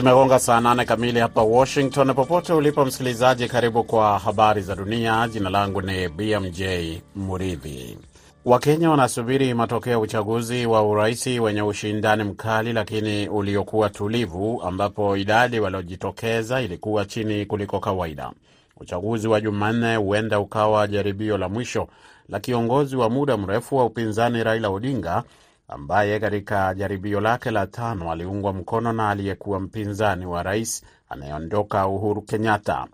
Zimegonga saa nane kamili hapa Washington. Popote ulipo msikilizaji, karibu kwa habari za dunia. Jina langu ni BMJ Muridhi. Wakenya wanasubiri matokeo ya uchaguzi wa uraisi wenye ushindani mkali lakini uliokuwa tulivu, ambapo idadi waliojitokeza ilikuwa chini kuliko kawaida. Uchaguzi wa Jumanne huenda ukawa jaribio la mwisho la kiongozi wa muda mrefu wa upinzani Raila Odinga ambaye katika jaribio lake la tano aliungwa mkono na aliyekuwa mpinzani wa rais anayeondoka Uhuru Kenyatta.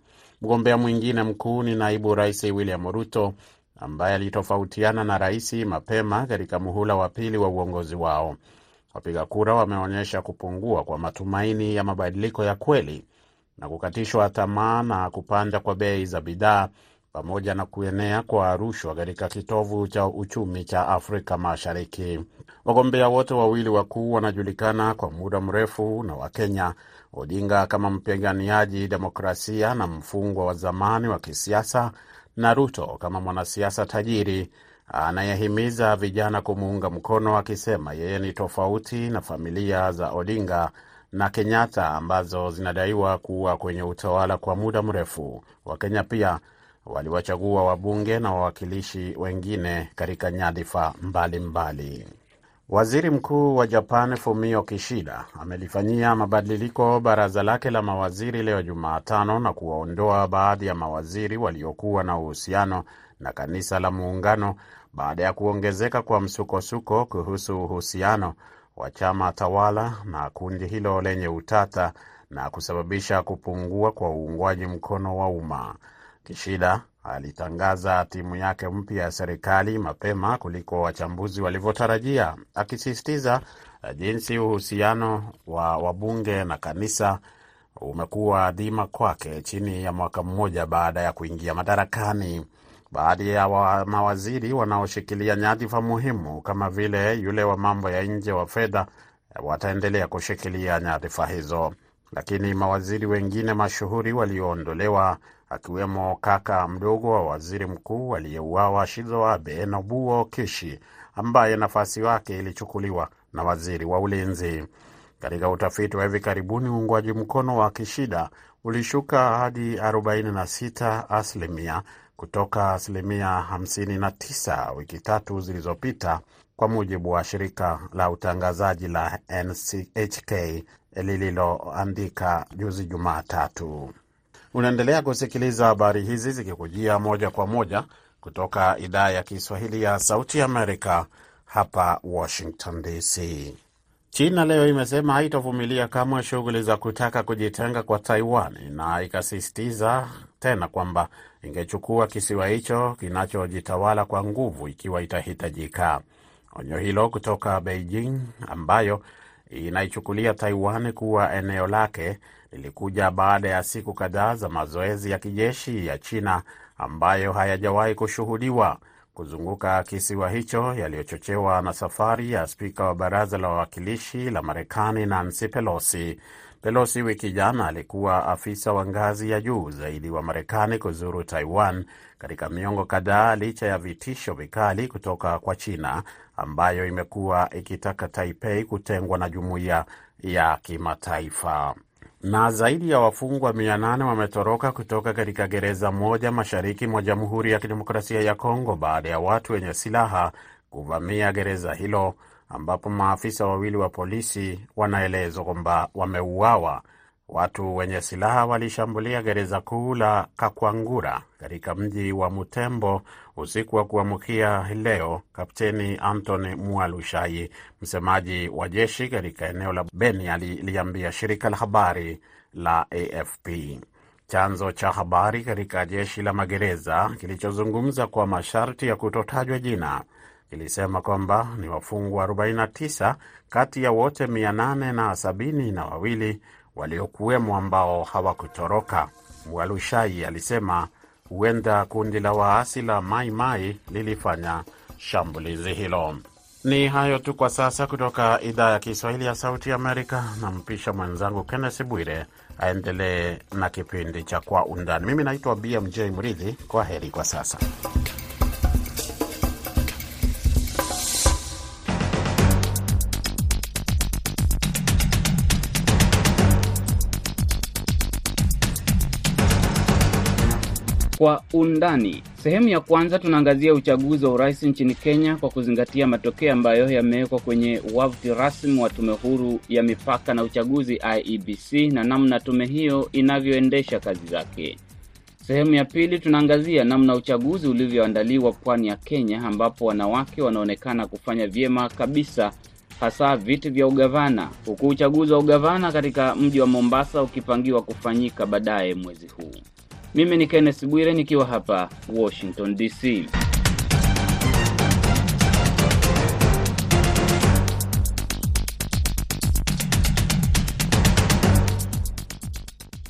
Mgombea mwingine mkuu ni naibu rais William Ruto ambaye alitofautiana na rais mapema katika muhula wa pili wa uongozi wao. Wapiga kura wameonyesha kupungua kwa matumaini ya mabadiliko ya kweli na kukatishwa tamaa na kupanda kwa bei za bidhaa pamoja na kuenea kwa rushwa katika kitovu cha uchumi cha Afrika Mashariki. Wagombea wote wawili wakuu wanajulikana kwa muda mrefu na Wakenya, Odinga kama mpiganiaji demokrasia na mfungwa wa zamani wa kisiasa, na Ruto kama mwanasiasa tajiri anayehimiza vijana kumuunga mkono, akisema yeye ni tofauti na familia za Odinga na Kenyatta ambazo zinadaiwa kuwa kwenye utawala kwa muda mrefu. Wakenya pia waliwachagua wabunge na wawakilishi wengine katika nyadhifa mbalimbali. Waziri Mkuu wa Japan Fumio Kishida amelifanyia mabadiliko baraza lake la mawaziri leo Jumatano na kuwaondoa baadhi ya mawaziri waliokuwa na uhusiano na kanisa la Muungano baada ya kuongezeka kwa msukosuko kuhusu uhusiano wa chama tawala na kundi hilo lenye utata na kusababisha kupungua kwa uungwaji mkono wa umma. Kishida alitangaza timu yake mpya ya serikali mapema kuliko wachambuzi walivyotarajia, akisisitiza jinsi uhusiano wa wabunge na kanisa umekuwa dhima kwake chini ya mwaka mmoja baada ya kuingia madarakani. Baadhi ya wa mawaziri wanaoshikilia nyadhifa muhimu kama vile yule wa mambo ya nje wa fedha wataendelea kushikilia nyadhifa hizo, lakini mawaziri wengine mashuhuri walioondolewa akiwemo kaka mdogo wa waziri mkuu aliyeuawa Shizo Abe, Nobuo Kishi, ambaye nafasi yake ilichukuliwa na waziri wa ulinzi. Katika utafiti wa hivi karibuni, uungwaji mkono wa Kishida ulishuka hadi 46 asilimia kutoka asilimia 59 wiki tatu zilizopita, kwa mujibu wa shirika la utangazaji la NCHK lililoandika juzi Jumatatu. Unaendelea kusikiliza habari hizi zikikujia moja kwa moja kutoka idhaa ya Kiswahili ya Sauti Amerika hapa Washington DC. China leo imesema haitovumilia kamwe shughuli za kutaka kujitenga kwa Taiwan na ikasisitiza tena kwamba ingechukua kisiwa hicho kinachojitawala kwa nguvu ikiwa itahitajika. Onyo hilo kutoka Beijing ambayo inaichukulia Taiwan kuwa eneo lake lilikuja baada ya siku kadhaa za mazoezi ya kijeshi ya China ambayo hayajawahi kushuhudiwa kuzunguka kisiwa hicho yaliyochochewa na safari ya spika wa baraza la wawakilishi la Marekani Nancy Pelosi. Pelosi wiki jana alikuwa afisa wa ngazi ya juu zaidi wa Marekani kuzuru Taiwan katika miongo kadhaa, licha ya vitisho vikali kutoka kwa China ambayo imekuwa ikitaka Taipei kutengwa na jumuiya ya kimataifa. Na zaidi ya wafungwa 800 wametoroka kutoka katika gereza moja mashariki mwa Jamhuri ya Kidemokrasia ya Kongo baada ya watu wenye silaha kuvamia gereza hilo ambapo maafisa wawili wa polisi wanaelezwa kwamba wameuawa. Watu wenye silaha walishambulia gereza kuu la Kakwangura katika mji wa Mutembo usiku wa kuamkia leo. Kapteni Anthony Mwalushai, msemaji wa jeshi katika eneo la Beni, aliliambia shirika la habari la AFP. Chanzo cha habari katika jeshi la magereza kilichozungumza kwa masharti ya kutotajwa jina kilisema kwamba ni wafungwa 49 kati ya wote 872 na waliokuwemo ambao hawakutoroka. Mwalushai alisema huenda kundi la waasi la Mai Mai lilifanya shambulizi hilo. Ni hayo tu kwa sasa kutoka idhaa ya Kiswahili ya Sauti Amerika. Nampisha mwenzangu Kenneth Bwire aendelee na kipindi cha Kwa Undani. Mimi naitwa BMJ Mridhi. Kwa heri kwa sasa. Kwa undani, sehemu ya kwanza tunaangazia uchaguzi wa urais nchini Kenya kwa kuzingatia matokeo ambayo yamewekwa kwenye wavuti rasmi wa tume huru ya mipaka na uchaguzi IEBC na namna tume hiyo inavyoendesha kazi zake. Sehemu ya pili tunaangazia namna uchaguzi ulivyoandaliwa pwani ya Kenya, ambapo wanawake wanaonekana kufanya vyema kabisa, hasa viti vya ugavana, huku uchaguzi wa ugavana katika mji wa Mombasa ukipangiwa kufanyika baadaye mwezi huu. Mimi ni Kenneth Bwire nikiwa hapa Washington DC.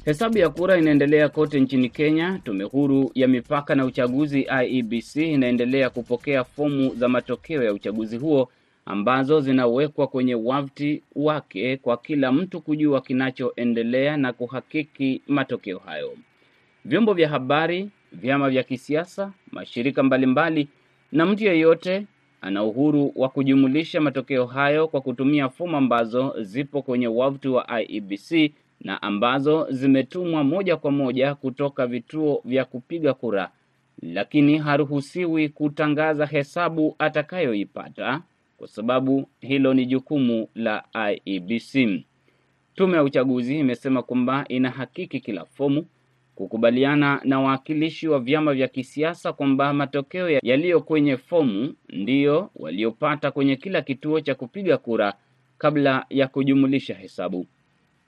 Hesabu ya kura inaendelea kote nchini Kenya. Tume huru ya mipaka na uchaguzi IEBC inaendelea kupokea fomu za matokeo ya uchaguzi huo ambazo zinawekwa kwenye wavuti wake kwa kila mtu kujua kinachoendelea na kuhakiki matokeo hayo. Vyombo vya habari, vyama vya kisiasa, mashirika mbalimbali na mtu yeyote ana uhuru wa kujumulisha matokeo hayo kwa kutumia fomu ambazo zipo kwenye wavuti wa IEBC na ambazo zimetumwa moja kwa moja kutoka vituo vya kupiga kura, lakini haruhusiwi kutangaza hesabu atakayoipata kwa sababu hilo ni jukumu la IEBC. Tume ya uchaguzi imesema kwamba inahakiki kila fomu, kukubaliana na wawakilishi wa vyama vya kisiasa kwamba matokeo yaliyo kwenye fomu ndiyo waliopata kwenye kila kituo cha kupiga kura kabla ya kujumulisha hesabu.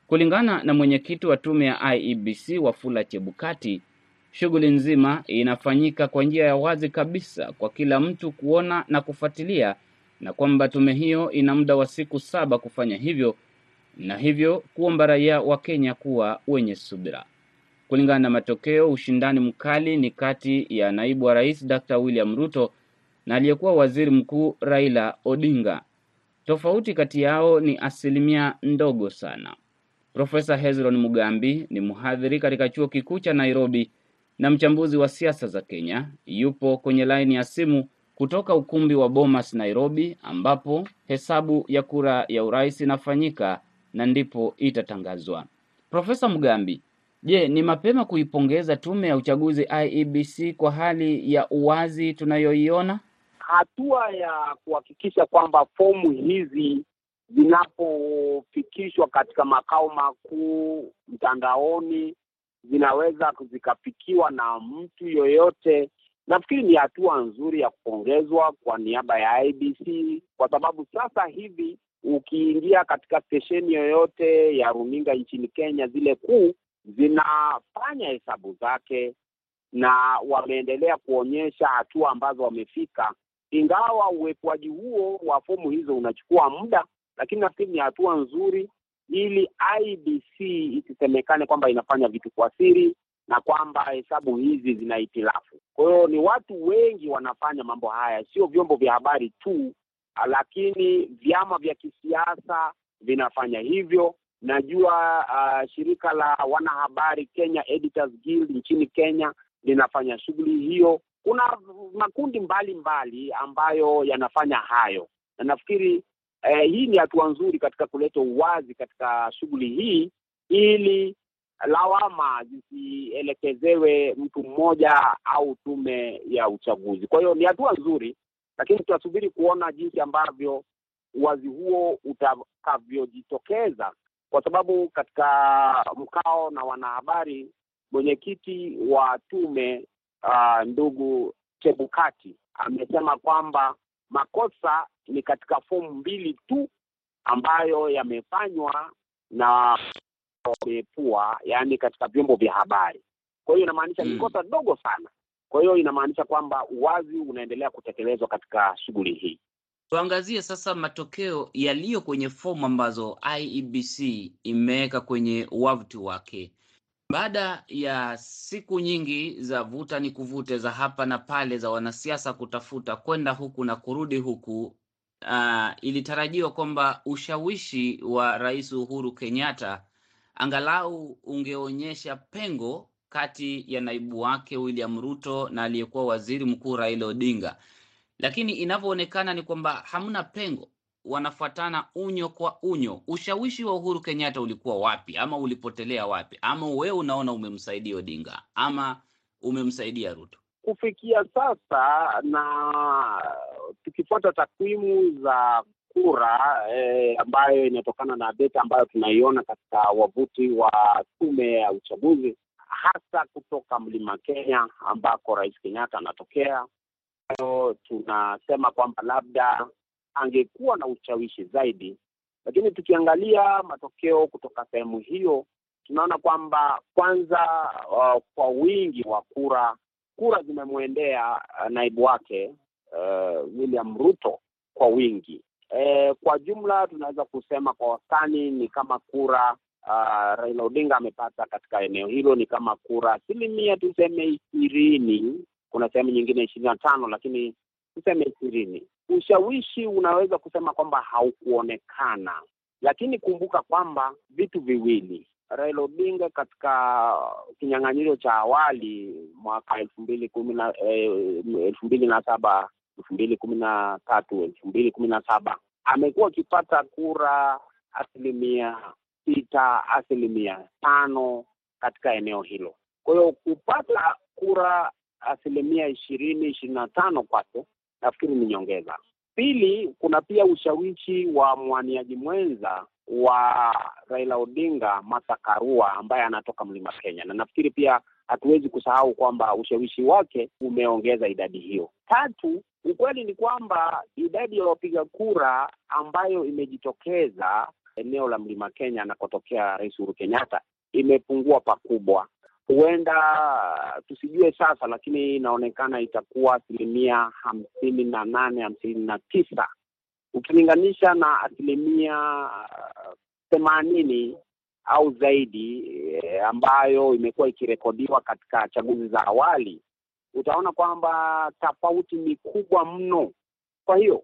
Kulingana na mwenyekiti wa tume ya IEBC Wafula Chebukati, shughuli nzima inafanyika kwa njia ya wazi kabisa kwa kila mtu kuona na kufuatilia, na kwamba tume hiyo ina muda wa siku saba kufanya hivyo, na hivyo kuomba raia wa Kenya kuwa wenye subira. Kulingana na matokeo, ushindani mkali ni kati ya naibu wa rais Dr. William Ruto na aliyekuwa waziri mkuu Raila Odinga. Tofauti kati yao ni asilimia ndogo sana. Profesa Hezron Mugambi ni mhadhiri katika chuo kikuu cha Nairobi na mchambuzi wa siasa za Kenya. Yupo kwenye laini ya simu kutoka ukumbi wa Bomas, Nairobi, ambapo hesabu ya kura ya urais inafanyika na ndipo itatangazwa. Profesa Mugambi, je, ni mapema kuipongeza tume ya uchaguzi IEBC kwa hali ya uwazi tunayoiona? Hatua ya kuhakikisha kwamba fomu hizi zinapofikishwa katika makao makuu mtandaoni zinaweza zikafikiwa na mtu yoyote, nafikiri ni hatua nzuri ya kupongezwa kwa niaba ya IBC, kwa sababu sasa hivi ukiingia katika stesheni yoyote ya runinga nchini Kenya, zile kuu zinafanya hesabu zake na wameendelea kuonyesha hatua ambazo wamefika, ingawa uwekwaji huo wa fomu hizo unachukua muda lakini nafikiri ni hatua nzuri ili IBC isisemekane kwamba inafanya vitu kwa siri na kwamba hesabu hizi zina itilafu. Kwa hiyo ni watu wengi wanafanya mambo haya, sio vyombo vya habari tu, lakini vyama vya kisiasa vinafanya hivyo. Najua uh, shirika la wanahabari Kenya Editors Guild nchini Kenya linafanya shughuli hiyo. Kuna makundi mbalimbali mbali ambayo yanafanya hayo, na nafikiri Eh, hii ni hatua nzuri katika kuleta uwazi katika shughuli hii ili lawama zisielekezewe mtu mmoja au tume ya uchaguzi. Kwa hiyo ni hatua nzuri, lakini tutasubiri kuona jinsi ambavyo uwazi huo utakavyojitokeza, kwa sababu katika mkao na wanahabari, mwenyekiti wa tume uh, ndugu Chebukati amesema kwamba makosa ni katika fomu mbili tu ambayo yamefanywa na wamepua, yaani katika vyombo vya habari. Kwa hiyo inamaanisha ni kosa dogo sana. Kwa hiyo inamaanisha kwamba uwazi unaendelea kutekelezwa katika shughuli hii. Tuangazie sasa matokeo yaliyo kwenye fomu ambazo IEBC imeweka kwenye wavuti wake. Baada ya siku nyingi za vuta ni kuvute za hapa na pale za wanasiasa kutafuta kwenda huku na kurudi huku, uh, ilitarajiwa kwamba ushawishi wa Rais Uhuru Kenyatta angalau ungeonyesha pengo kati ya naibu wake William Ruto na aliyekuwa waziri mkuu Raila Odinga, lakini inavyoonekana ni kwamba hamna pengo, wanafuatana unyo kwa unyo. Ushawishi wa Uhuru Kenyatta ulikuwa wapi, ama ulipotelea wapi? Ama wewe unaona umemsaidia Odinga, ama umemsaidia Ruto? Kufikia sasa na tukifuata takwimu za kura eh, ambayo inatokana na data ambayo tunaiona katika wavuti wa tume ya uchaguzi hasa kutoka Mlima Kenya ambako Rais Kenyatta anatokea. Hayo tunasema kwamba labda angekuwa na ushawishi zaidi, lakini tukiangalia matokeo kutoka sehemu hiyo tunaona kwamba kwanza, uh, kwa wingi wa kura kura zimemwendea uh, naibu wake uh, William Ruto kwa wingi. E, kwa jumla tunaweza kusema kwa wastani ni kama kura uh, Raila Odinga amepata katika eneo hilo ni kama kura asilimia tuseme ishirini. Kuna sehemu nyingine ishirini na tano, lakini tuseme ishirini. Ushawishi unaweza kusema kwamba haukuonekana, lakini kumbuka kwamba vitu viwili Raila Odinga katika kinyang'anyiro cha awali mwaka elfu mbili kumi na elfu mbili na saba elfu mbili kumi na tatu elfu mbili kumi na saba amekuwa akipata kura asilimia sita asilimia tano katika eneo hilo. Kwa hiyo kupata kura asilimia ishirini ishirini na tano kwake nafikiri ni nyongeza. Pili, kuna pia ushawishi wa mwaniaji mwenza wa Raila Odinga, Martha Karua ambaye anatoka Mlima Kenya, na nafikiri pia hatuwezi kusahau kwamba ushawishi wake umeongeza idadi hiyo. Tatu, ukweli ni kwamba idadi ya wapiga kura ambayo imejitokeza eneo la Mlima Kenya anakotokea Rais Uhuru Kenyatta imepungua pakubwa. Huenda tusijue sasa, lakini inaonekana itakuwa asilimia hamsini na nane hamsini na tisa ukilinganisha na asilimia themanini au zaidi e, ambayo imekuwa ikirekodiwa katika chaguzi za awali, utaona kwamba tofauti ni kubwa mno. Kwa hiyo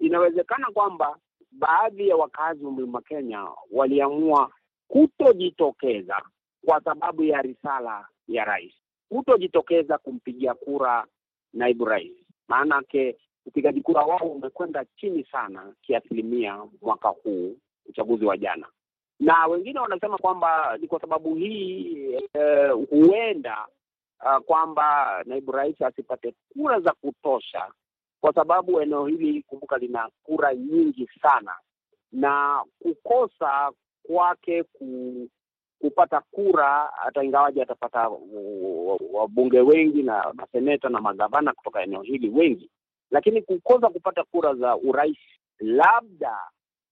inawezekana kwamba baadhi ya wakazi wa Mlima Kenya waliamua kutojitokeza kwa sababu ya risala ya rais, kutojitokeza kumpigia kura naibu rais. Maanake upigaji kura wao umekwenda chini sana kiasilimia mwaka huu, uchaguzi wa jana, na wengine wanasema kwamba ni kwa sababu hii eh, huenda uh, kwamba naibu rais asipate kura za kutosha, kwa sababu eneo hili kumbuka, lina kura nyingi sana, na kukosa kwake ku, kupata kura hata ingawaje atapata wabunge wengi na maseneta na magavana kutoka eneo hili wengi lakini kukosa kupata kura za urais, labda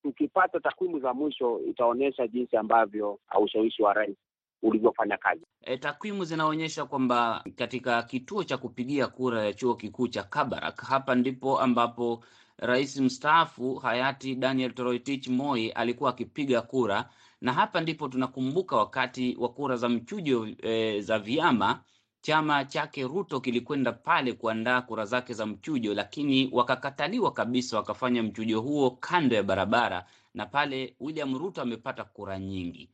tukipata takwimu za mwisho itaonyesha jinsi ambavyo ushawishi wa rais ulivyofanya kazi. E, takwimu zinaonyesha kwamba katika kituo cha kupigia kura ya chuo kikuu cha Kabarak, hapa ndipo ambapo rais mstaafu hayati Daniel Toroitich Moi alikuwa akipiga kura, na hapa ndipo tunakumbuka wakati wa kura za mchujo e, za vyama chama chake Ruto kilikwenda pale kuandaa kura zake za mchujo, lakini wakakataliwa kabisa, wakafanya mchujo huo kando ya barabara, na pale William Ruto amepata kura nyingi.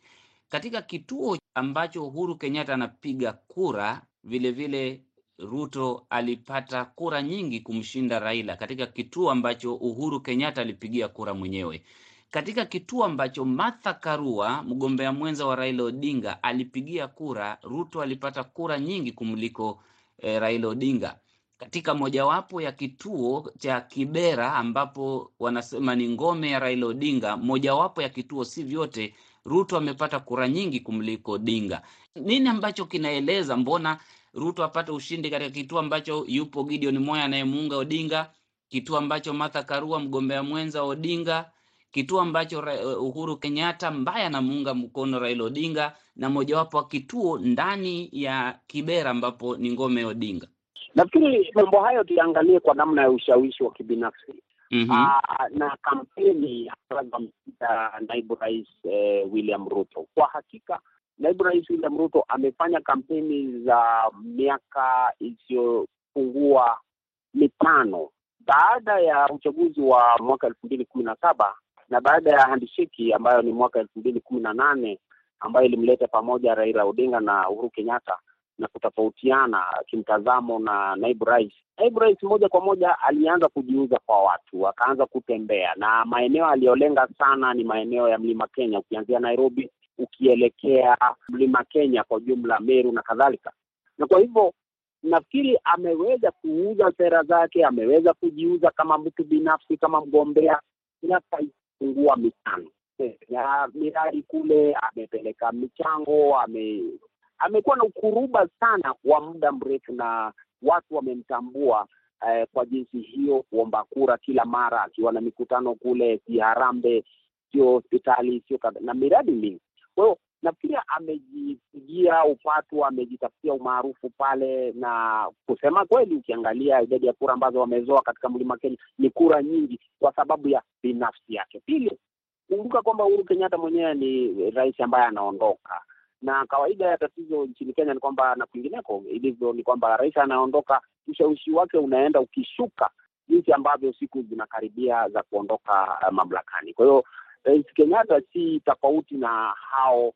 Katika kituo ambacho Uhuru Kenyatta anapiga kura, vilevile vile Ruto alipata kura nyingi kumshinda Raila, katika kituo ambacho Uhuru Kenyatta alipigia kura mwenyewe katika kituo ambacho Martha Karua mgombea mwenza wa Raila Odinga alipigia kura, Ruto alipata kura nyingi kumliko eh, Raila Odinga. Katika mojawapo ya kituo cha Kibera ambapo wanasema ni ngome ya Raila Odinga, mojawapo ya kituo, si vyote, Ruto amepata kura nyingi kumliko Odinga. Nini ambacho kinaeleza mbona Ruto apate ushindi katika kituo ambacho yupo Gideon Moyo anayemuunga Odinga, kituo ambacho Martha Karua mgombea mwenza wa Odinga kituo ambacho Uhuru Kenyatta mbaye anamuunga mkono Raila Odinga na mojawapo wa kituo ndani ya Kibera ambapo ni ngome ya Odinga. Nafikiri mambo hayo tuyaangalie kwa namna ya ushawishi wa kibinafsi mm -hmm. na kampeni ya naibu rais eh, William Ruto. Kwa hakika naibu rais William Ruto amefanya kampeni za miaka isiyopungua mitano baada ya uchaguzi wa mwaka elfu mbili kumi na saba na baada ya handishiki ambayo ni mwaka elfu mbili kumi na nane ambayo ilimleta pamoja Raila Odinga na Uhuru Kenyatta na kutofautiana kimtazamo na naibu rais. Naibu rais moja kwa moja alianza kujiuza kwa watu, akaanza kutembea, na maeneo aliyolenga sana ni maeneo ya mlima Kenya, ukianzia Nairobi ukielekea mlima Kenya kwa jumla, Meru na kadhalika. Na kwa hivyo nafikiri ameweza kuuza sera zake, ameweza kujiuza kama mtu binafsi, kama mgombea, inakaifungua mitano ya miradi kule, amepeleka michango, ame amekuwa na ukuruba sana wa muda mrefu, na watu wamemtambua eh, kwa jinsi hiyo, kuomba kura kila mara, akiwa na mikutano kule, si Harambee, sio hospitali, sio na miradi mingi. Kwa hiyo nafikiri amejipigia upatu, amejitafutia umaarufu pale, na kusema kweli, ukiangalia idadi ya kura ambazo wamezoa katika mlima Kenya ni kura nyingi kwa sababu ya binafsi yake. Pili, kumbuka kwamba Uhuru Kenyatta mwenyewe ni rais ambaye anaondoka, na kawaida ya tatizo nchini Kenya ni kwamba na kwingineko ilivyo ni kwamba rais anaondoka, ushawishi wake unaenda ukishuka jinsi ambavyo siku zinakaribia za kuondoka uh, mamlakani. Kwa hiyo rais Kenyatta si tofauti na hao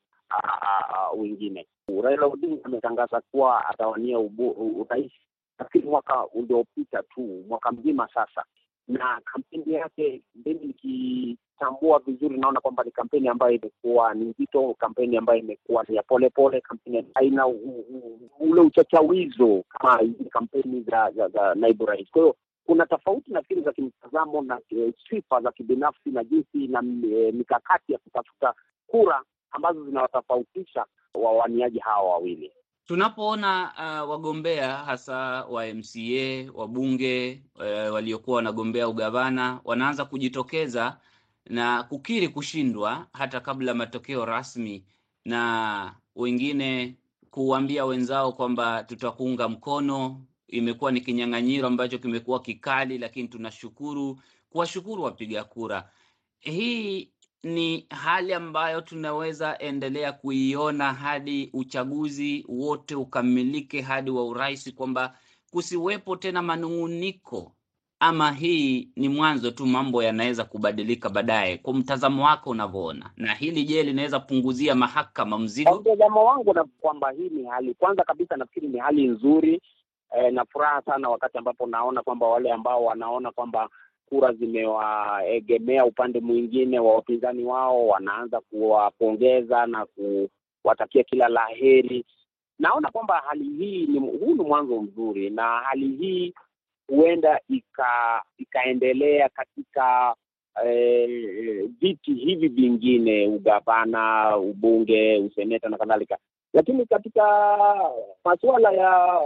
wengine. Raila Odinga ametangaza kuwa atawania urais nafikiri mwaka uliopita tu, mwaka mzima sasa, na kampeni yake mimi nikitambua vizuri, naona kwamba ni kampeni ambayo imekuwa ni nzito, kampeni ambayo imekuwa ni ya polepole, kampeni haina ule uchachawizo kama hizi kampeni za, za, za naibu rais. Kwa hiyo kuna tofauti nafikiri za kimtazamo na sifa za kibinafsi na jinsi na mikakati ya kutafuta kura ambazo zinawatofautisha wawaniaji hawa wawili. Tunapoona uh, wagombea hasa wa MCA wabunge uh, waliokuwa wanagombea ugavana wanaanza kujitokeza na kukiri kushindwa hata kabla matokeo rasmi, na wengine kuwaambia wenzao kwamba tutakuunga mkono. Imekuwa ni kinyang'anyiro ambacho kimekuwa kikali, lakini tunashukuru, kuwashukuru wapiga kura. Hii ni hali ambayo tunaweza endelea kuiona hadi uchaguzi wote ukamilike hadi wa urais, kwamba kusiwepo tena manung'uniko, ama hii ni mwanzo tu, mambo yanaweza kubadilika baadaye, kwa mtazamo wako unavyoona? Na hili je, linaweza punguzia mahakama mzigo? Mtazamo wangu na kwamba hii ni hali, kwanza kabisa nafikiri ni hali nzuri eh, na furaha sana wakati ambapo naona kwamba wale ambao wanaona kwamba kura zimewaegemea upande mwingine wa wapinzani wao, wanaanza kuwapongeza na kuwatakia kila la heri. Naona kwamba hali hii ni huu ni mwanzo mzuri, na hali hii huenda ika ikaendelea katika viti eh, hivi vingine, ugavana, ubunge, useneta na kadhalika. Lakini katika masuala ya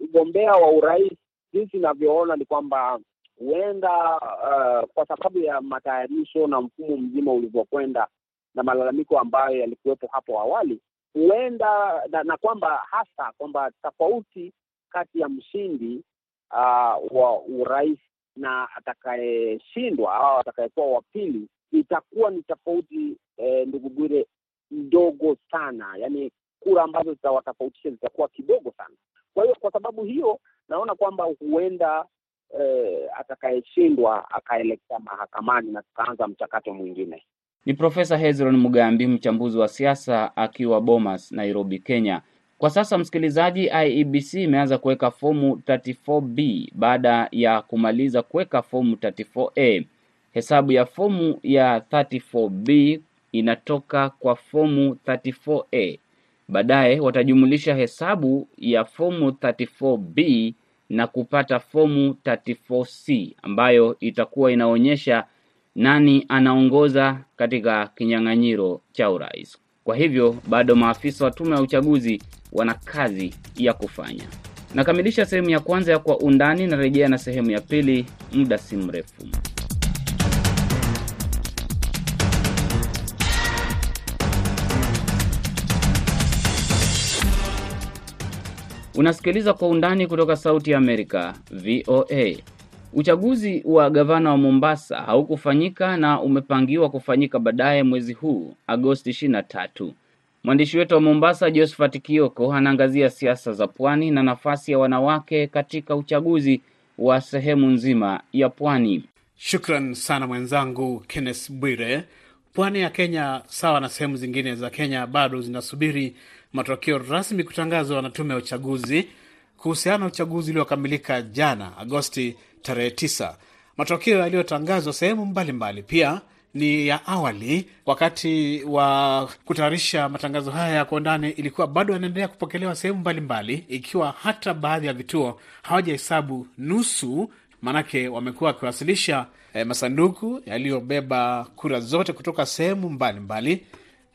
ugombea wa urais, jinsi inavyoona ni kwamba huenda uh, kwa sababu ya matayarisho na mfumo mzima ulivyokwenda na malalamiko ambayo yalikuwepo hapo awali, huenda na, na kwamba hasa kwamba tofauti kati ya mshindi uh, wa urais na atakayeshindwa au atakayekuwa wa pili itakuwa ni tofauti eh, ndugu Bwire, ndogo sana, yaani kura ambazo zitawatofautisha zitakuwa kidogo sana. Kwa hiyo kwa sababu hiyo naona kwamba huenda Eh, atakayeshindwa akaelekea mahakamani na tukaanza mchakato mwingine. Ni Profesa Hezron Mugambi, mchambuzi wa siasa akiwa Bomas, Nairobi, Kenya. Kwa sasa, msikilizaji, IEBC imeanza kuweka fomu 34B baada ya kumaliza kuweka fomu 34A. Hesabu ya fomu ya 34B inatoka kwa fomu 34A. Baadaye watajumulisha hesabu ya fomu 34B na kupata fomu 34C ambayo itakuwa inaonyesha nani anaongoza katika kinyang'anyiro cha urais. Kwa hivyo bado maafisa wa tume ya uchaguzi wana kazi ya kufanya. Nakamilisha sehemu ya kwanza ya Kwa Undani, narejea na sehemu ya pili muda si mrefu. Unasikiliza Kwa Undani kutoka Sauti ya Amerika, VOA. Uchaguzi wa gavana wa Mombasa haukufanyika na umepangiwa kufanyika baadaye mwezi huu Agosti 23. Mwandishi wetu wa Mombasa, Josephat Kioko, anaangazia siasa za pwani na nafasi ya wanawake katika uchaguzi wa sehemu nzima ya pwani. Shukran sana mwenzangu Kenneth Bwire. Pwani ya Kenya sawa na sehemu zingine za Kenya bado zinasubiri matokeo rasmi kutangazwa na tume ya uchaguzi kuhusiana na uchaguzi uliokamilika jana Agosti tarehe 9. Matokeo yaliyotangazwa sehemu mbalimbali pia ni ya awali. Wakati wa kutayarisha matangazo haya ya kwa ilikuwa bado yanaendelea kupokelewa sehemu mbalimbali, ikiwa hata baadhi ya vituo hawajahesabu nusu, maanake wamekuwa wakiwasilisha eh, masanduku yaliyobeba kura zote kutoka sehemu mbalimbali.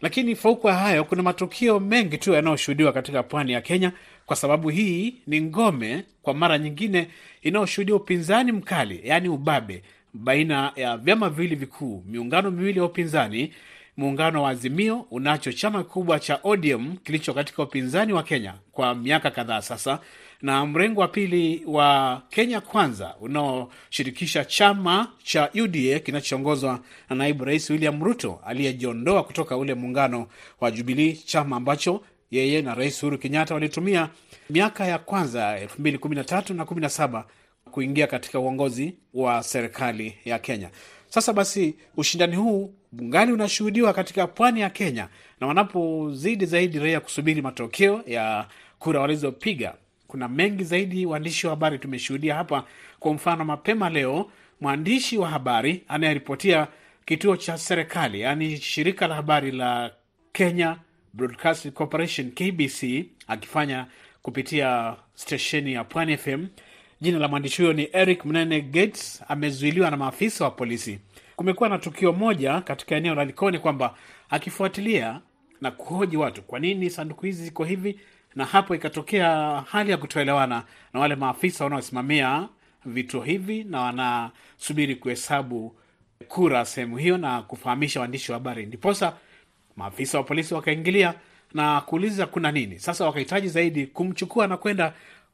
Lakini fauku ya hayo, kuna matukio mengi tu yanayoshuhudiwa katika pwani ya Kenya, kwa sababu hii ni ngome kwa mara nyingine inayoshuhudia upinzani mkali, yaani ubabe baina ya vyama viwili vikuu, miungano miwili ya upinzani. Muungano wa Azimio unacho chama kikubwa cha ODM kilicho katika upinzani wa Kenya kwa miaka kadhaa sasa, na mrengo wa pili wa Kenya Kwanza unaoshirikisha chama cha UDA kinachoongozwa na naibu rais William Ruto aliyejiondoa kutoka ule muungano wa Jubilii, chama ambacho yeye na rais Uhuru Kenyatta walitumia miaka ya kwanza elfu mbili kumi na tatu na kumi na saba kuingia katika uongozi wa serikali ya Kenya. Sasa basi, ushindani huu ungali unashuhudiwa katika pwani ya Kenya, na wanapozidi zaidi raia kusubiri matokeo ya kura walizopiga, kuna mengi zaidi waandishi wa habari tumeshuhudia hapa. Kwa mfano, mapema leo mwandishi wa habari anayeripotia kituo cha serikali, yaani shirika la habari la Kenya Broadcasting Corporation KBC, akifanya kupitia stesheni ya Pwani FM Jina la mwandishi huyo ni Eric Mnene Gates, amezuiliwa na maafisa wa polisi. Kumekuwa na tukio moja katika eneo la Likoni kwamba akifuatilia na kuhoji watu kwa nini sanduku hizi ziko hivi, na hapo ikatokea hali ya kutoelewana na wale maafisa wanaosimamia vituo hivi, na wanasubiri kuhesabu kura sehemu hiyo na kufahamisha waandishi wa habari, ndiposa maafisa wa polisi wakaingilia na kuuliza kuna nini. Sasa wakahitaji zaidi kumchukua na kwenda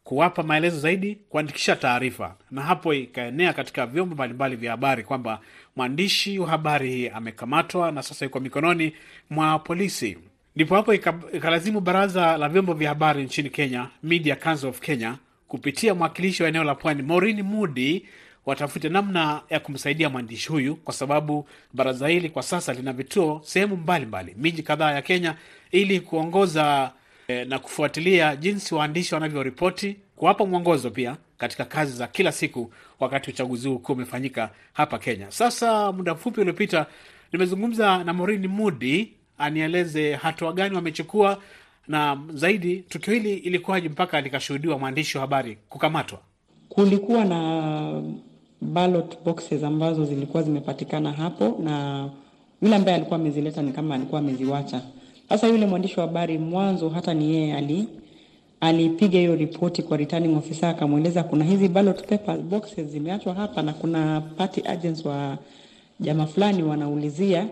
kuwapa maelezo zaidi, kuandikisha taarifa, na hapo ikaenea katika vyombo mbalimbali vya habari kwamba mwandishi wa habari hii amekamatwa na sasa yuko mikononi mwa polisi. Ndipo hapo ikalazimu baraza la vyombo vya habari nchini Kenya, Media Council of Kenya, kupitia mwakilishi wa eneo la Pwani Maureen Mudi watafute namna ya kumsaidia mwandishi huyu, kwa sababu baraza hili kwa sasa lina vituo sehemu mbalimbali, miji kadhaa ya Kenya, ili kuongoza na kufuatilia jinsi waandishi wanavyoripoti, kuwapa mwongozo pia katika kazi za kila siku, wakati uchaguzi huu ukiwa umefanyika hapa Kenya. Sasa muda mfupi uliopita nimezungumza na Maureen Mudi anieleze hatua gani wamechukua, na zaidi tukio hili ilikuwaje mpaka likashuhudiwa mwandishi wa habari kukamatwa. Kulikuwa na ballot boxes ambazo zilikuwa zimepatikana hapo, na yule ambaye alikuwa amezileta ni kama alikuwa ameziwacha sasa yule mwandishi wa habari mwanzo, hata ni yeye ali alipiga hiyo ripoti kwa returning officer, akamweleza kuna hizi ballot paper boxes zimeachwa hapa na kuna party agents wa jamaa fulani wanaulizia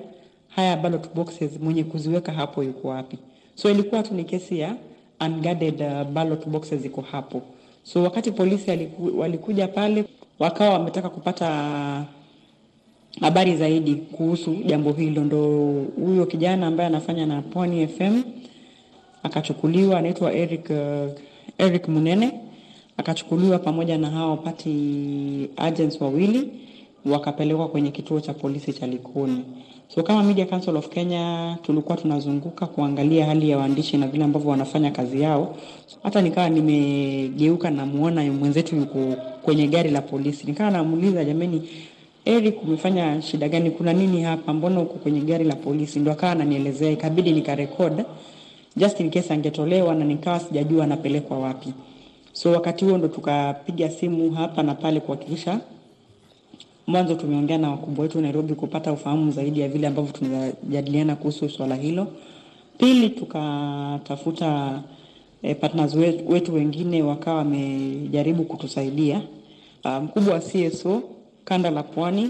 haya ballot boxes, mwenye kuziweka hapo yuko wapi? So ilikuwa tu ni kesi ya unguarded uh, ballot boxes iko hapo. So wakati polisi aliku, walikuja pale wakawa wametaka kupata habari zaidi kuhusu jambo hilo, ndo huyo kijana ambaye anafanya na Pwani FM akachukuliwa, anaitwa Eric, uh, Eric Munene akachukuliwa pamoja na hao party agents wawili wakapelekwa kwenye kituo cha polisi cha Likoni. So kama Media Council of Kenya tulikuwa tunazunguka kuangalia hali ya waandishi na vile ambavyo wanafanya kazi yao. Hata nikawa nimegeuka namuona mwenzetu yuko kwenye gari la polisi, nikawa namuuliza jameni, Eric, umefanya shida gani? Kuna nini hapa? Mbona uko kwenye gari la polisi? Ndo akawa ananielezea, ikabidi nikarekod just in case angetolewa, na nikawa sijajua anapelekwa wapi. So wakati huo ndo tukapiga simu hapa na pale kuhakikisha mwanzo tumeongea na wakubwa wetu Nairobi kupata ufahamu zaidi ya vile ambavyo tunajadiliana kuhusu swala hilo. Pili, tukatafuta eh, partners wetu, wengine wakawa wamejaribu kutusaidia. Mkubwa um, wa CSO kanda la Pwani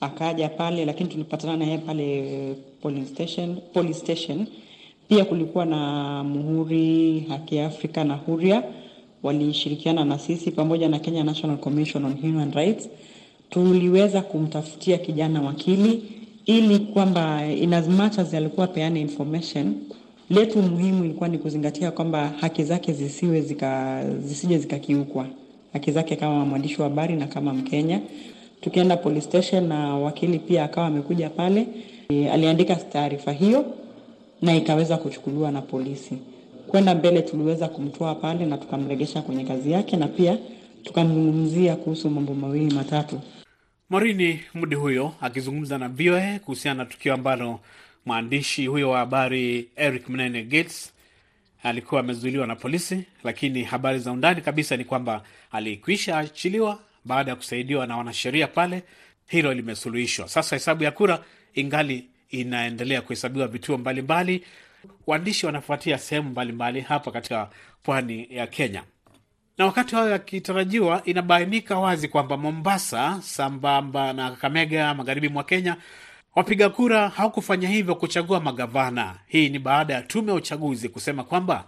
akaja pale, lakini tulipatana naye pale polling station, police station. Pia kulikuwa na Muhuri, Haki Afrika na Huria walishirikiana na sisi pamoja na Kenya National Commission on Human Rights tuliweza kumtafutia kijana wakili ili kwamba in as much as alikuwa peana information, letu muhimu ilikuwa ni kuzingatia kwamba haki zake zisiwe zika, zisije zikakiukwa, haki zake kama mwandishi wa habari na kama Mkenya. Tukienda police station na wakili pia akawa amekuja pale e, aliandika taarifa hiyo na ikaweza kuchukuliwa na polisi. Kwenda mbele, tuliweza kumtoa pale na tukamregesha kwenye kazi yake na pia tukamzungumzia kuhusu mambo mawili matatu. Morini Mudi huyo akizungumza na VOA kuhusiana na tukio ambalo mwandishi huyo wa habari Eric Mnene Gates alikuwa amezuiliwa na polisi, lakini habari za undani kabisa ni kwamba alikwisha achiliwa baada ya kusaidiwa na wanasheria pale. Hilo limesuluhishwa sasa. Hesabu ya kura ingali inaendelea kuhesabiwa vituo mbalimbali. Waandishi wanafuatia sehemu mbalimbali hapa katika pwani ya Kenya, na wakati hayo yakitarajiwa, inabainika wazi kwamba Mombasa sambamba na Kakamega, magharibi mwa Kenya, wapiga kura hawakufanya hivyo kuchagua magavana. Hii ni baada ya tume ya uchaguzi kusema kwamba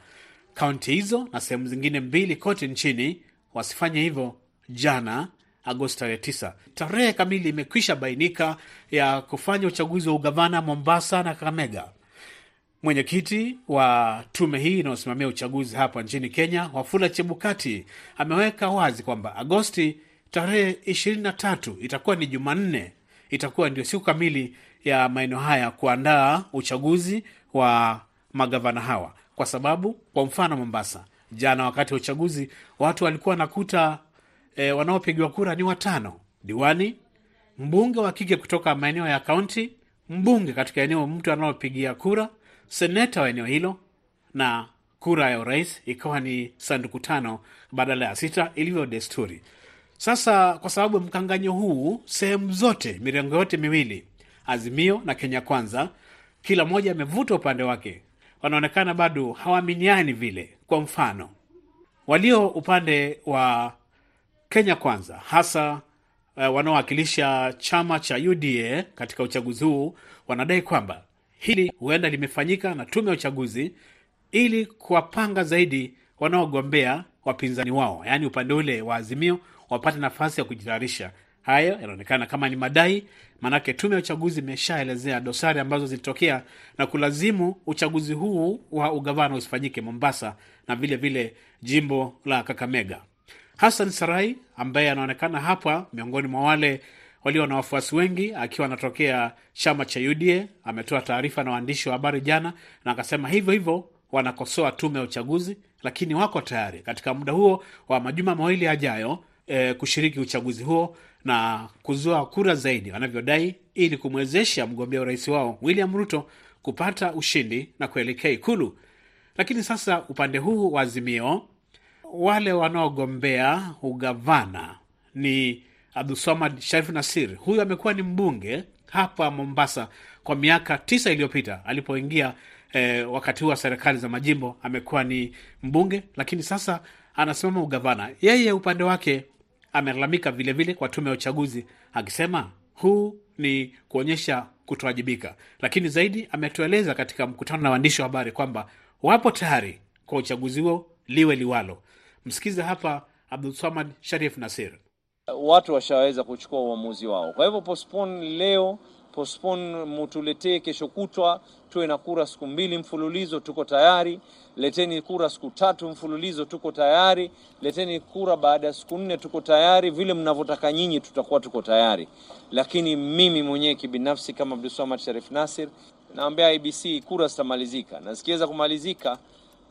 kaunti hizo na sehemu zingine mbili kote nchini wasifanye hivyo jana Agosti tarehe 9. Tarehe kamili imekwisha bainika ya kufanya uchaguzi wa ugavana Mombasa na Kakamega. Mwenyekiti wa tume hii inayosimamia uchaguzi hapa nchini Kenya, Wafula Chebukati, ameweka wazi kwamba Agosti tarehe ishirini na tatu itakuwa ni Jumanne, itakuwa ndio siku kamili ya maeneo haya kuandaa uchaguzi wa magavana hawa, kwa sababu kwa mfano Mombasa jana, wakati wa uchaguzi, watu walikuwa wanakuta e, wanaopigiwa kura ni watano: diwani, mbunge wa kike kutoka maeneo ya kaunti, mbunge katika eneo mtu anaopigia kura, seneta wa eneo hilo, na kura ya urais ikawa ni sanduku tano badala ya sita ilivyo desturi. Sasa kwa sababu mkanganyo huu, sehemu zote, mirengo yote miwili, Azimio na Kenya Kwanza, kila mmoja amevuta upande wake, wanaonekana bado hawaaminiani vile. Kwa mfano, walio upande wa Kenya Kwanza hasa uh, wanaowakilisha chama cha UDA katika uchaguzi huu wanadai kwamba hili huenda limefanyika na tume ya uchaguzi ili kuwapanga zaidi wanaogombea wapinzani wao, yaani upande ule wa Azimio wapate nafasi ya kujitayarisha. Hayo yanaonekana kama ni madai, maanake tume ya uchaguzi imeshaelezea dosari ambazo zilitokea na kulazimu uchaguzi huu wa ugavana usifanyike Mombasa na vile vile jimbo la Kakamega. Hassan Sarai ambaye anaonekana hapa miongoni mwa wale walio na wafuasi wengi akiwa anatokea chama cha UDA ametoa taarifa na waandishi wa habari jana, na akasema hivyo hivyo wanakosoa tume ya uchaguzi, lakini wako tayari katika muda huo wa majuma mawili yajayo e, kushiriki uchaguzi huo na kuzua kura zaidi wanavyodai, ili kumwezesha mgombea urais wao William Ruto kupata ushindi na kuelekea Ikulu. Lakini sasa upande huu wa Azimio wale wanaogombea ugavana ni abdusamad Sharif Nasir. Huyu amekuwa ni mbunge hapa Mombasa kwa miaka tisa iliyopita alipoingia eh, wakati huu wa serikali za majimbo amekuwa ni mbunge, lakini sasa anasimama ugavana. Yeye upande wake amelalamika vilevile kwa tume ya uchaguzi akisema huu ni kuonyesha kutowajibika, lakini zaidi ametueleza katika mkutano na waandishi wa habari kwamba wapo tayari kwa uchaguzi huo liwe liwalo. Msikize hapa Abdulsamad Sharif Nasir. Watu washaweza kuchukua uamuzi wao, kwa hivyo postpone leo, postpone mutuletee kesho kutwa, tuwe na kura siku mbili mfululizo, tuko tayari. Leteni kura siku tatu mfululizo, tuko tayari. Leteni kura baada ya siku nne, tuko tayari. Vile mnavyotaka nyinyi, tutakuwa tuko tayari. Lakini mimi mwenyewe kibinafsi kama Abdulsamad Sharif Nasir naambia IBC kura zitamalizika, na zikiweza kumalizika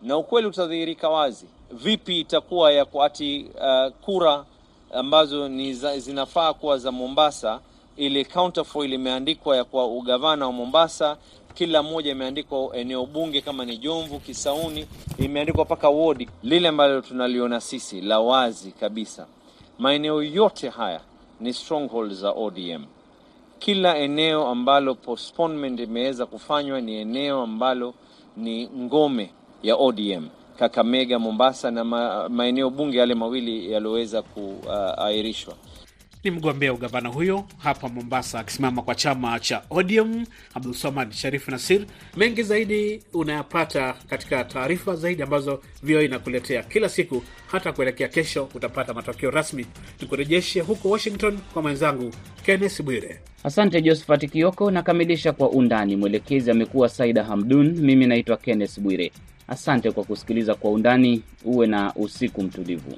na ukweli utadhihirika wazi, vipi itakuwa ya kuati uh, kura ambazo ni za, zinafaa kuwa za Mombasa, ile counterfoil imeandikwa ya kwa ugavana wa Mombasa, kila mmoja imeandikwa eneo bunge, kama ni Jomvu, Kisauni, imeandikwa mpaka wodi. Lile ambalo tunaliona sisi la wazi kabisa, maeneo yote haya ni stronghold za ODM. Kila eneo ambalo postponement imeweza kufanywa ni eneo ambalo ni ngome ya ODM. Kakamega, Mombasa na ma, maeneo bunge yale mawili yaliyoweza kuahirishwa. Ni mgombea ugavana huyo hapa Mombasa akisimama kwa chama cha ODM, Abdulsamad Sharif Nasir. Mengi zaidi unayapata katika taarifa zaidi ambazo VOA inakuletea kila siku, hata kuelekea kesho utapata matokeo rasmi. Nikurejeshe huko Washington kwa mwenzangu Kenneth Bwire. Asante Josephat Kioko. Nakamilisha kwa undani. Mwelekezi amekuwa Saida Hamdun, mimi naitwa Kenneth Bwire. Asante kwa kusikiliza kwa undani. Uwe na usiku mtulivu.